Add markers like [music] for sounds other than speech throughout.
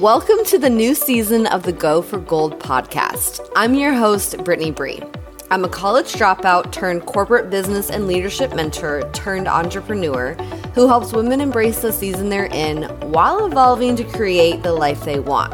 Welcome to the new season of the Go for Gold podcast. I'm your host, Brittany Bree. I'm a college dropout turned corporate business and leadership mentor turned entrepreneur who helps women embrace the season they're in while evolving to create the life they want.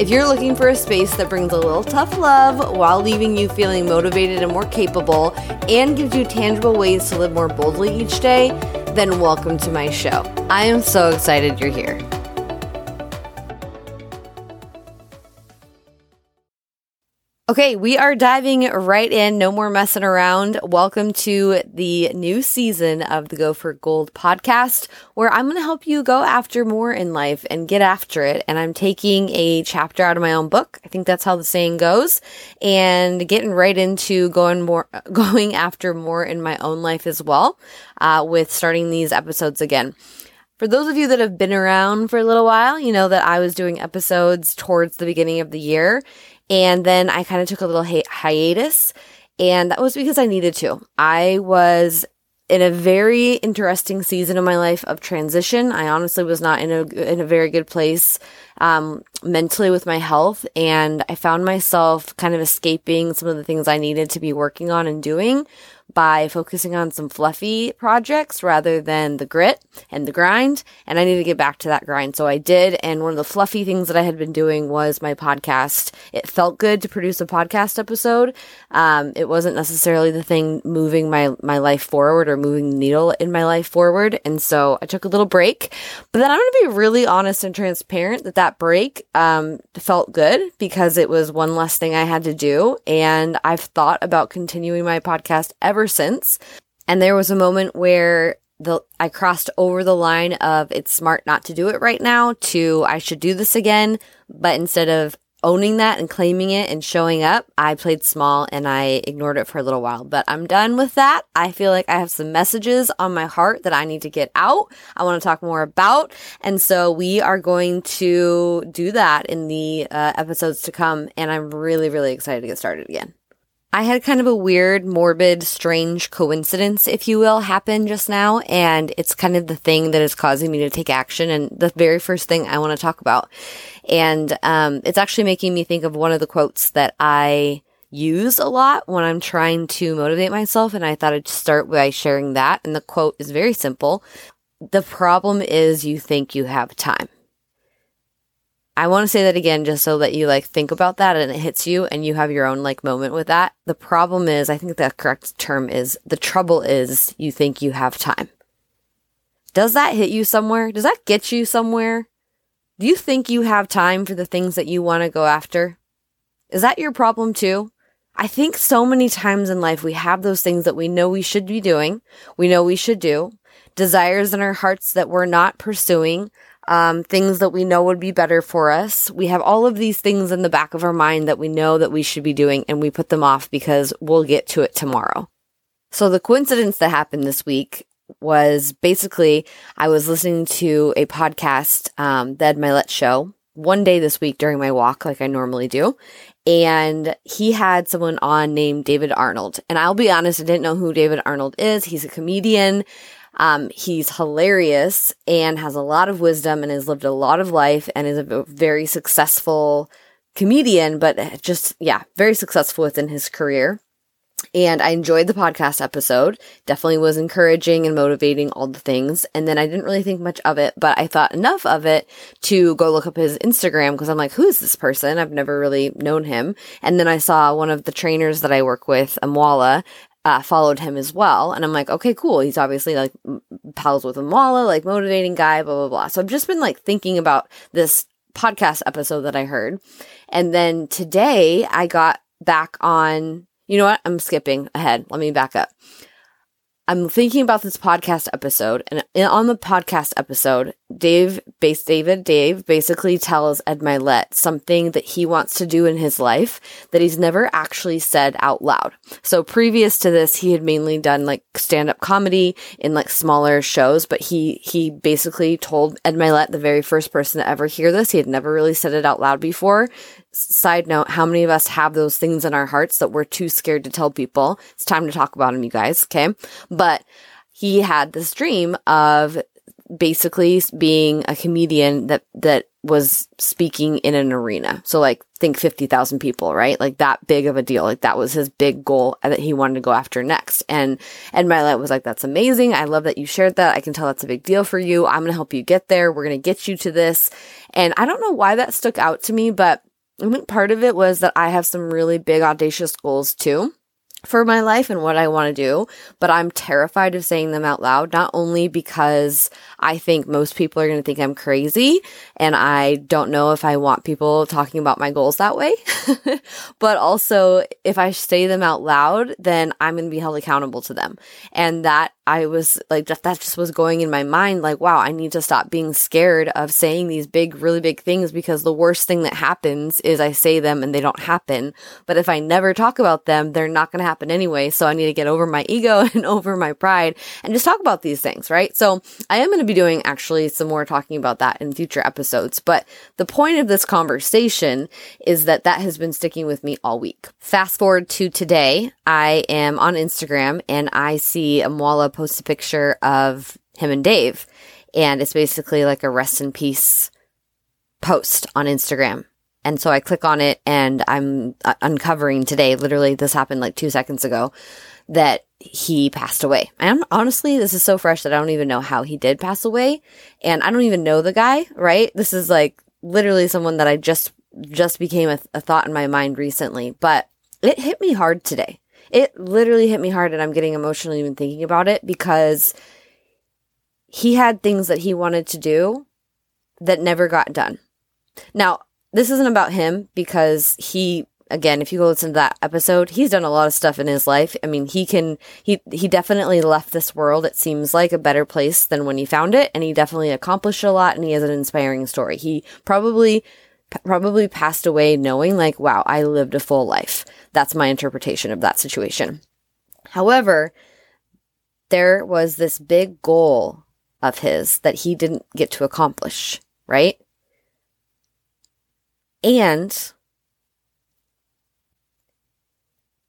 If you're looking for a space that brings a little tough love while leaving you feeling motivated and more capable and gives you tangible ways to live more boldly each day, then welcome to my show. I am so excited you're here. Okay, we are diving right in. No more messing around. Welcome to the new season of the Go for Gold podcast, where I'm going to help you go after more in life and get after it. And I'm taking a chapter out of my own book. I think that's how the saying goes, and getting right into going more, [laughs] going after more in my own life as well, uh, with starting these episodes again. For those of you that have been around for a little while, you know that I was doing episodes towards the beginning of the year and then I kind of took a little hi- hiatus. And that was because I needed to. I was in a very interesting season of my life of transition. I honestly was not in a in a very good place um, mentally with my health, and I found myself kind of escaping some of the things I needed to be working on and doing by focusing on some fluffy projects rather than the grit and the grind. And I need to get back to that grind. So I did. And one of the fluffy things that I had been doing was my podcast. It felt good to produce a podcast episode. Um, it wasn't necessarily the thing moving my, my life forward or moving the needle in my life forward. And so I took a little break, but then I'm going to be really honest and transparent that that break, um, felt good because it was one less thing I had to do. And I've thought about continuing my podcast ever ever since. And there was a moment where the I crossed over the line of it's smart not to do it right now to I should do this again, but instead of owning that and claiming it and showing up, I played small and I ignored it for a little while. But I'm done with that. I feel like I have some messages on my heart that I need to get out. I want to talk more about. And so we are going to do that in the uh, episodes to come. And I'm really, really excited to get started again. I had kind of a weird, morbid, strange coincidence, if you will, happen just now. And it's kind of the thing that is causing me to take action. And the very first thing I want to talk about. And, um, it's actually making me think of one of the quotes that I use a lot when I'm trying to motivate myself. And I thought I'd start by sharing that. And the quote is very simple. The problem is you think you have time. I want to say that again just so that you like think about that and it hits you and you have your own like moment with that. The problem is, I think the correct term is the trouble is you think you have time. Does that hit you somewhere? Does that get you somewhere? Do you think you have time for the things that you want to go after? Is that your problem too? I think so many times in life we have those things that we know we should be doing, we know we should do, desires in our hearts that we're not pursuing, um, things that we know would be better for us. We have all of these things in the back of our mind that we know that we should be doing and we put them off because we'll get to it tomorrow. So the coincidence that happened this week was basically I was listening to a podcast, um, the Ed Mylett show one day this week during my walk, like I normally do. And he had someone on named David Arnold. And I'll be honest, I didn't know who David Arnold is. He's a comedian. Um, he's hilarious and has a lot of wisdom and has lived a lot of life and is a very successful comedian, but just, yeah, very successful within his career. And I enjoyed the podcast episode. Definitely was encouraging and motivating all the things. And then I didn't really think much of it, but I thought enough of it to go look up his Instagram because I'm like, who is this person? I've never really known him. And then I saw one of the trainers that I work with, Amwala, uh, followed him as well. And I'm like, okay, cool. He's obviously like pals with Amala, like motivating guy, blah, blah, blah. So I've just been like thinking about this podcast episode that I heard. And then today I got back on, you know what? I'm skipping ahead. Let me back up. I'm thinking about this podcast episode, and on the podcast episode, Dave, base David, Dave basically tells Ed Mylett something that he wants to do in his life that he's never actually said out loud. So previous to this, he had mainly done like stand up comedy in like smaller shows, but he he basically told Ed Mylett, the very first person to ever hear this, he had never really said it out loud before, side note, how many of us have those things in our hearts that we're too scared to tell people? It's time to talk about them, you guys. Okay. But he had this dream of basically being a comedian that that was speaking in an arena. So like think 50,000 people, right? Like that big of a deal. Like that was his big goal that he wanted to go after next. And and Mylett was like that's amazing. I love that you shared that. I can tell that's a big deal for you. I'm going to help you get there. We're going to get you to this. And I don't know why that stuck out to me, but I think part of it was that I have some really big audacious goals too for my life and what I want to do, but I'm terrified of saying them out loud, not only because I think most people are going to think I'm crazy and I don't know if I want people talking about my goals that way, [laughs] but also if I say them out loud, then I'm going to be held accountable to them. And that I was like, that just was going in my mind, like, wow, I need to stop being scared of saying these big, really big things because the worst thing that happens is I say them and they don't happen. But if I never talk about them, they're not going to happen anyway. So I need to get over my ego [laughs] and over my pride and just talk about these things, right? So I am going to be doing actually some more talking about that in future episodes. But the point of this conversation is that that has been sticking with me all week. Fast forward to today, I am on Instagram and I see Amwala post a picture of him and Dave. And it's basically like a rest in peace post on Instagram. And so I click on it and I'm uh, uncovering today, literally, this happened like two seconds ago, that he passed away. And honestly, this is so fresh that I don't even know how he did pass away. And I don't even know the guy, right? This is like literally someone that I just, just became a, a thought in my mind recently, but it hit me hard today. It literally hit me hard and I'm getting emotional even thinking about it because he had things that he wanted to do that never got done. Now, this isn't about him because he again, if you go listen to that episode, he's done a lot of stuff in his life. I mean, he can he he definitely left this world it seems like a better place than when he found it and he definitely accomplished a lot and he has an inspiring story. He probably probably passed away knowing like, wow, I lived a full life. That's my interpretation of that situation. However, there was this big goal of his that he didn't get to accomplish, right? And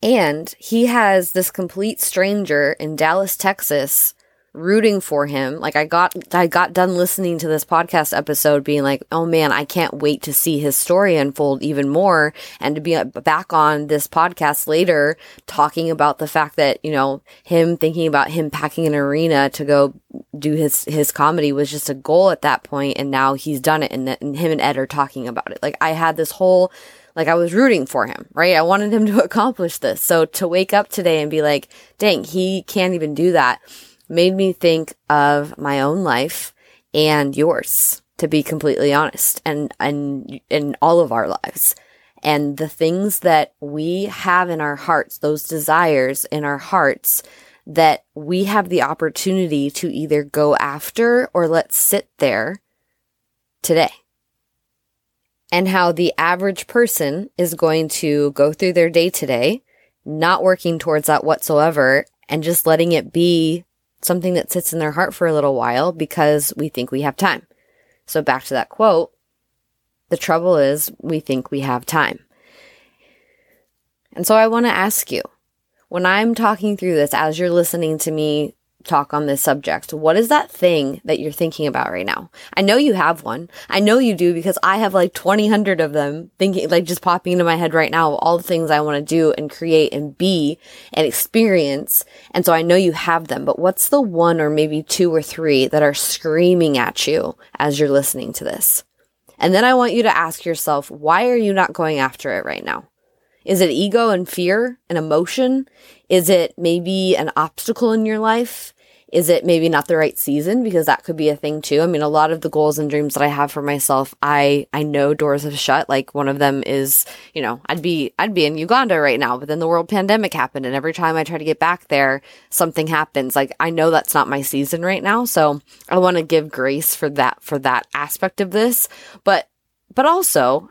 and he has this complete stranger in Dallas, Texas rooting for him. Like I got, I got done listening to this podcast episode being like, oh man, I can't wait to see his story unfold even more and to be back on this podcast later talking about the fact that, you know, him thinking about him packing an arena to go do his, his comedy was just a goal at that point And now he's done it and, and him and Ed are talking about it. Like I had this whole, like I was rooting for him, right? I wanted him [laughs] to accomplish this. So to wake up today and be like, dang, he can't even do that made me think of my own life and yours, to be completely honest, and, and in all of our lives. And the things that we have in our hearts, those desires in our hearts that we have the opportunity to either go after or let sit there today. And how the average person is going to go through their day today, not working towards that whatsoever and just letting it be something that sits in their heart for a little while because we think we have time. So back to that quote, the trouble is we think we have time. And so I want to ask you, when I'm talking through this, as you're listening to me talk on this subject. What is that thing that you're thinking about right now? I know you have one. I know you do because I have like 20 hundred of them thinking, like just popping into my head right now, all the things I want to do and create and be and experience. And so I know you have them, but what's the one or maybe two or three that are screaming at you as you're listening to this? And then I want you to ask yourself, why are you not going after it right now? Is it ego and fear and emotion? Is it maybe an obstacle in your life? Is it maybe not the right season? Because that could be a thing too. I mean, a lot of the goals and dreams that I have for myself, I, I know doors have shut. Like one of them is, you know, I'd be, I'd be in Uganda right now, but then the world pandemic happened. And every time I try to get back there, something happens. Like I know that's not my season right now. So I want to give grace for that, for that aspect of this. But, but also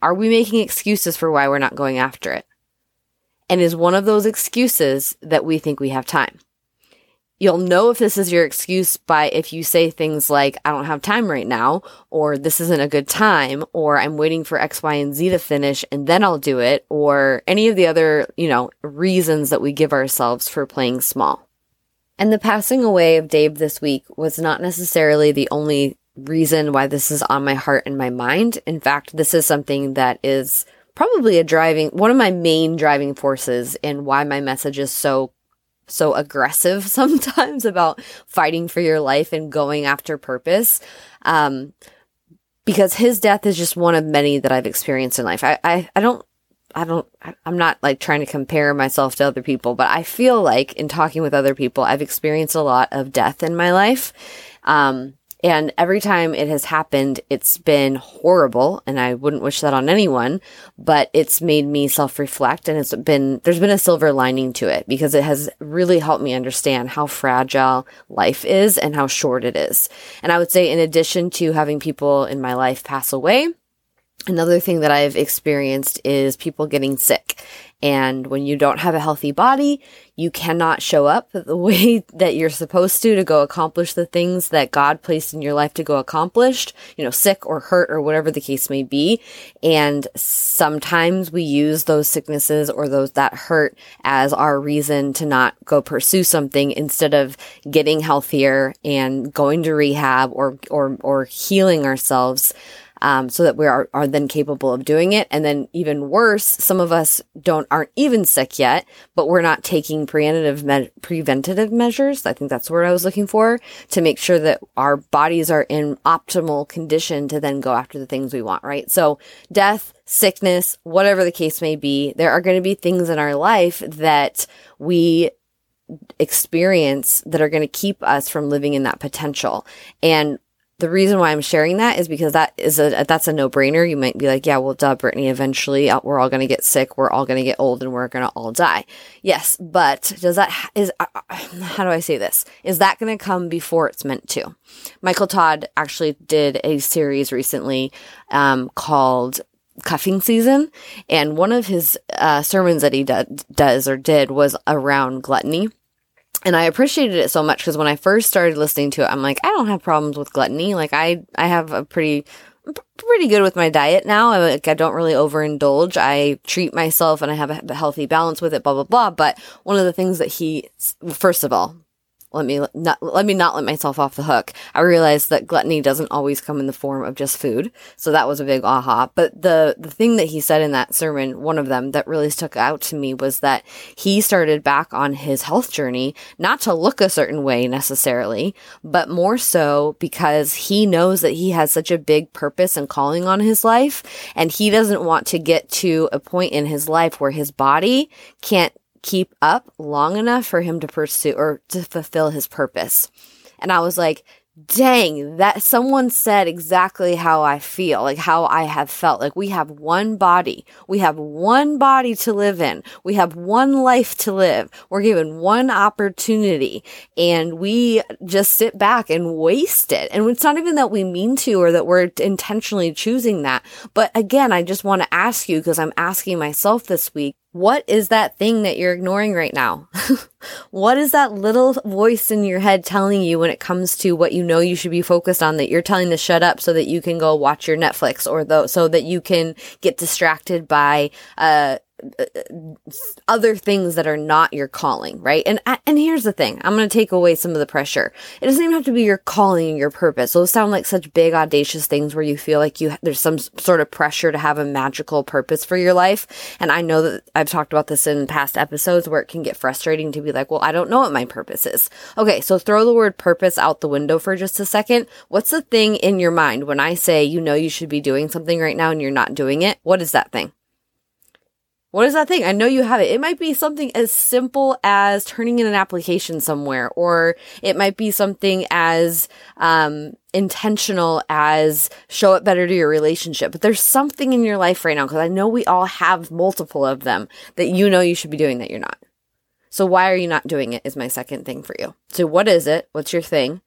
are we making excuses for why we're not going after it? And is one of those excuses that we think we have time? You'll know if this is your excuse by if you say things like, I don't have time right now, or this isn't a good time, or I'm waiting for X, Y, and Z to finish and then I'll do it, or any of the other, you know, reasons that we give ourselves for playing small. And the passing away of Dave this week was not necessarily the only reason why this is on my heart and my mind. In fact, this is something that is probably a driving, one of my main driving forces in why my message is so, so aggressive [laughs] sometimes about fighting for your life and going after purpose. Um, because his death is just one of many that I've experienced in life. I, I, I don't I don't, I'm not like trying to compare myself to other people, but I feel like in talking with other people, I've experienced a lot of death in my life. Um, and every time it has happened, it's been horrible and I wouldn't wish that on anyone, but it's made me self reflect and it's been, there's been a silver lining to it because it has really helped me understand how fragile life is and how short it is. And I would say in addition to having people in my life pass away, Another thing that I've experienced is people getting sick. And when you don't have a healthy body, you cannot show up [laughs] the way that you're supposed to to go accomplish the things that God placed in your life to go accomplished, you know, sick or hurt or whatever the case may be. And sometimes we use those sicknesses or those that hurt as our reason to not go pursue something instead of getting healthier and going to rehab or, or, or healing ourselves um, so that we are, are then capable of doing it. And then even worse, some of us don't aren't even sick yet, but we're not taking preventative me- preventative measures. I think that's what I was looking for to make sure that our bodies are in optimal condition to then go after the things we want. Right. So death, sickness, whatever the case may be, there are going to be things in our life that we experience that are going to keep us from living in that potential. And the reason why I'm sharing that is because that is a that's a no brainer. You might be like, yeah, well, duh, Brittany. Eventually, uh, we're all going to get sick. We're all going to get old, and we're going to all die. Yes, but does that is uh, uh [sighs] how do I say this? Is that going to come before it's meant to? Michael Todd actually did a series recently um, called cuffing season, and one of his uh, sermons that he do- does or did was around gluttony and I appreciated it so much because when I first started listening to it, I'm like, I don't have problems with gluttony. Like I, I have a pretty, pretty good with my diet now. I, like I don't really overindulge. I treat myself and I have a healthy balance with it, blah, blah, blah. But one of the things that he, first of all, let me not let me not let myself off the hook. I realized that gluttony doesn't always come in the form of just food. So that was a big aha. But the the thing that he said in that sermon, one of them that really stuck out to me was that he started back on his health journey not to look a certain way necessarily, but more so because he knows that he has such a big purpose and calling on his life and he doesn't want to get to a point in his life where his body can't keep up long enough for him to pursue or to fulfill his purpose. And I was like, dang, that someone said exactly how I feel, like how I have felt. Like we have one body. We have one body to live in. We have one life to live. We're given one opportunity and we just sit back and waste it. And it's not even that we mean to or that we're intentionally choosing that. But again, I just want to ask you because I'm asking myself this week, what is that thing that you're ignoring right now? [laughs] what is that little voice in your head telling you when it comes to what you know you should be focused on that you're telling to shut up so that you can go watch your Netflix or though so that you can get distracted by uh other things that are not your calling, right? And and here's the thing. I'm going to take away some of the pressure. It doesn't even have to be your calling your purpose. Those sound like such big audacious things where you feel like you there's some sort of pressure to have a magical purpose for your life. And I know that I've talked about this in past episodes where it can get frustrating to be like, "Well, I don't know what my purpose is." Okay, so throw the word purpose out the window for just a second. What's the thing in your mind when I say you know you should be doing something right now and you're not doing it? What is that thing? What is that thing? I know you have it. It might be something as simple as turning in an application somewhere, or it might be something as um, intentional as show it better to your relationship. But there's something in your life right now, because I know we all have multiple of them that you know you should be doing that you're not. So why are you not doing it? Is my second thing for you. So what is it? What's your thing?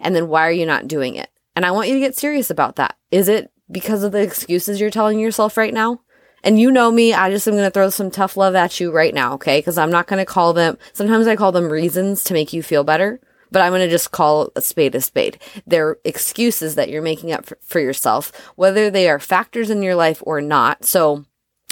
And then why are you not doing it? And I want you to get serious about that. Is it because of the excuses you're telling yourself right now? And you know me, I just am going to throw some tough love at you right now, okay? Because I'm not going to call them, sometimes I call them reasons to make you feel better, but I'm going to just call a spade a spade. They're excuses that you're making up for, for yourself, whether they are factors in your life or not. So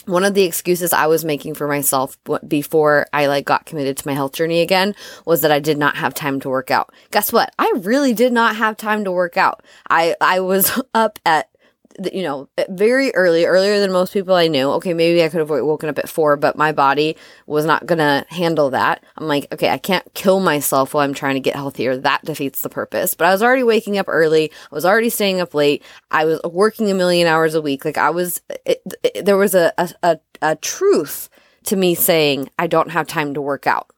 one of the excuses I was making for myself before I like got committed to my health journey again was that I did not have time to work out. Guess what? I really did not have time to work out. I I was [laughs] up at you know, eh, very early, earlier than most people I knew. Okay, maybe I could have woken up at four, but my body was not going to handle that. I'm like, okay, I can't kill myself while I'm trying to get healthier. That defeats the purpose. But I was already waking up early. I was already staying up late. I was working a million hours a week. Like I was, it, it, there was a, a, a, a truth to me saying, I don't have time to work out.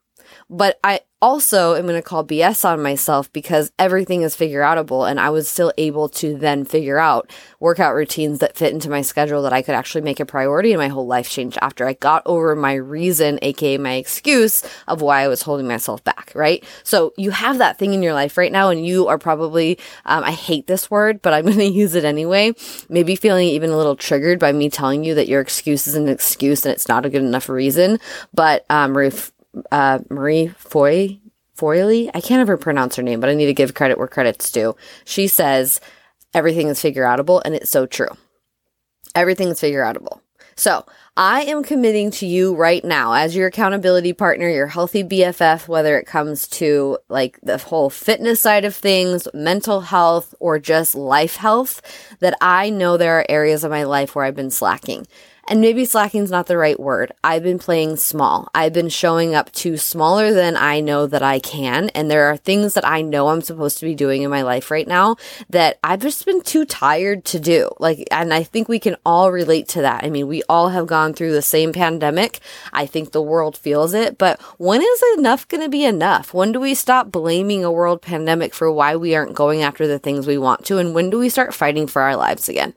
But I also am going to call BS on myself because everything is figure outable and I was still able to then figure out workout routines that fit into my schedule that I could actually make a priority and my whole life changed after I got over my reason, aka my excuse of why I was holding myself back, right? So you have that thing in your life right now and you are probably, um, I hate this word, but I'm [laughs] going to use it anyway. Maybe feeling even a little triggered by me telling you that your excuse is an excuse and it's not a good enough reason. But, um, Ruth, uh, Marie Foy Foily. I can't ever pronounce her name, but I need to give credit where credit's due. She says everything is figure outable, and it's so true. Everything is figure outable. So I am committing to you right now as your accountability partner, your healthy BFF, whether it comes to like the whole fitness side of things, mental health, or just life health, that I know there are areas of my life where I've been slacking. And maybe slacking is not the right word. I've been playing small. I've been showing up to smaller than I know that I can. And there are things that I know I'm supposed to be doing in my life right now that I've just been too tired to do. Like, and I think we can all relate to that. I mean, we all have gone through the same pandemic. I think the world feels it, but when is enough going to be enough? When do we stop blaming a world pandemic for why we aren't going after the things we want to? And when do we start fighting for our lives again?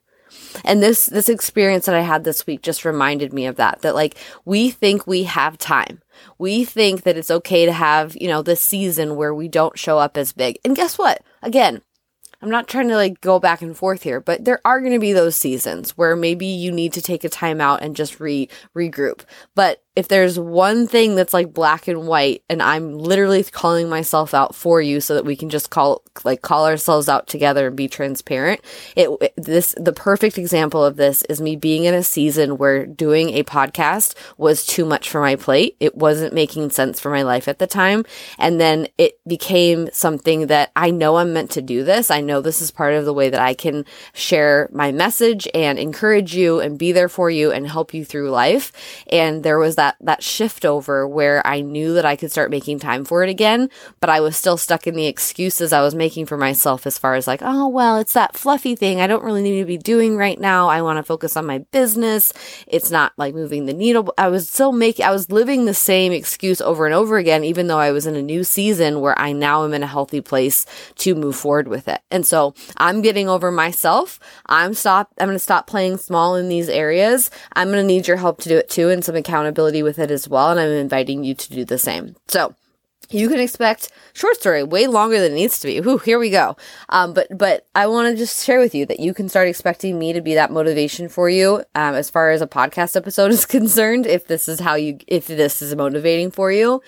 And this, this experience that I had this week just reminded me of that, that like we think we have time. We think that it's okay to have, you know, this season where we don't show up as big. And guess what? Again, I'm not trying to like go back and forth here, but there are going to be those seasons where maybe you need to take a time out and just re regroup. But if there's one thing that's like black and white and I'm literally calling myself out for you so that we can just call like call ourselves out together and be transparent it, this the perfect example of this is me being in a season where doing a podcast was too much for my plate. It wasn't making sense for my life at the time. And then it became something that I know I'm meant to do this. I know this is part of the way that I can share my message and encourage you and be there for you and help you through life. And there was that that that shift over where I knew that I could start making time for it again, but I was still stuck in the excuses I was making for myself as far as like, oh well, it's that fluffy thing I don't really need to be doing right now. I want to focus on my business. It's not like moving the needle. I was still making I was living the same excuse over and over again even though I was in a new season where I now am in a healthy place to move forward with it. And so, I'm getting over myself. I'm stop I'm going to stop playing small in these areas. I'm going to need your help to do it too and some accountability with it as well. And I'm inviting you to do the same. So you can expect short story way longer than it needs to be. Whew, here we go. Um, but but I want to just share with you that you can start expecting me to be that motivation for you um, as far as a podcast episode [laughs] is concerned. If this is how you, if this is motivating for you,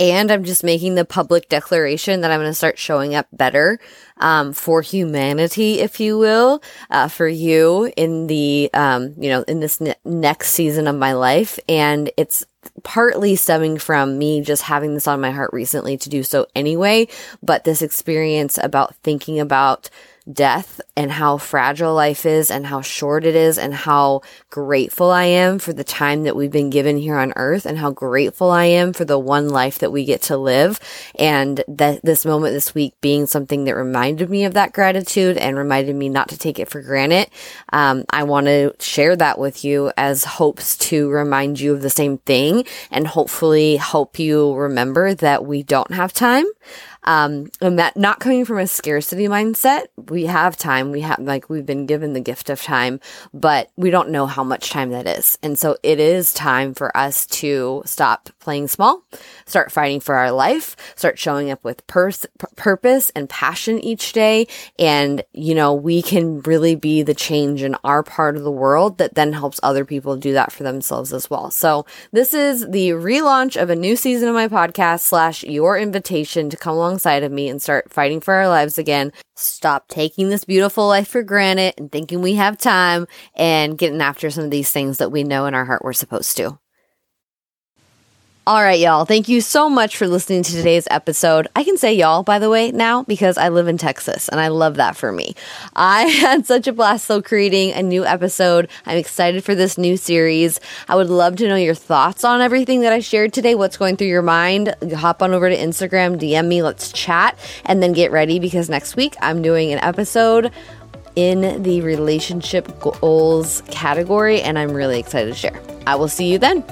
and I'm just making the public declaration that I'm going to start showing up better um, for humanity, if you will, uh, for you in the um, you know in this ne- next season of my life, and it's partly stemming from me just having this on my heart recently to do so anyway, but this experience about thinking about death and how fragile life is and how short it is and how grateful I am for the time that we've been given here on earth and how grateful I am for the one life that we get to live. And that this moment this week being something that reminded me of that gratitude and reminded me not to take it for granted. Um, I want to share that with you as hopes to remind you of the same thing and hopefully help you remember that we don't have time. Um, and that not coming from a scarcity mindset, we have time. We have, like, we've been given the gift of time, but we don't know how much time that is. And so it is time for us to stop playing small, start fighting for our life, start showing up with pers- purpose and passion each day. And, you know, we can really be the change in our part of the world that then helps other people do that for themselves as well. So this is the relaunch of a new season of my podcast slash your invitation to come along alongside of me and start fighting for our lives again. Stop taking this beautiful life for granted and thinking we have time and getting after some of these things that we know in our heart we're supposed to. All right, y'all. Thank you so much for listening to today's episode. I can say y'all, by the way, now because I live in Texas and I love that for me. I [laughs] had such a blast though creating a new episode. I'm excited for this new series. I would love to know your thoughts on everything that I shared today. What's going through your mind? Hop on over to Instagram, DM me, let's chat, and then get ready because next week I'm doing an episode in the relationship goals category and I'm really excited to share. I will see you then.